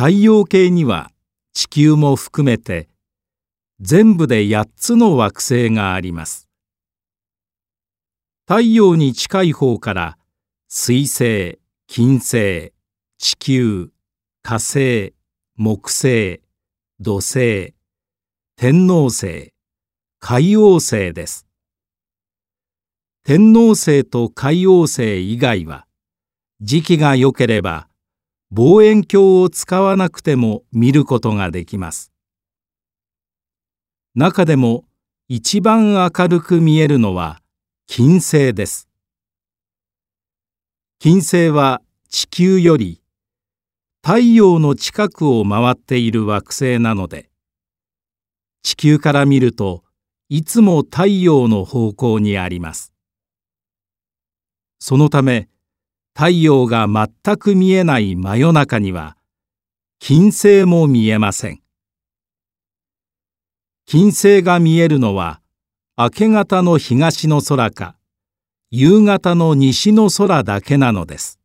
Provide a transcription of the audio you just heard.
太陽系には地球も含めて全部で8つの惑星があります。太陽に近い方から水星金星地球火星木星土星天王星海王星です。天王星と海王星以外は時期が良ければ望遠鏡を使わなくても見ることができます。中でも一番明るく見えるのは金星です。金星は地球より太陽の近くを回っている惑星なので地球から見るといつも太陽の方向にあります。そのため太陽が全く見えない真夜中には金星も見えません。金星が見えるのは明け方の東の空か夕方の西の空だけなのです。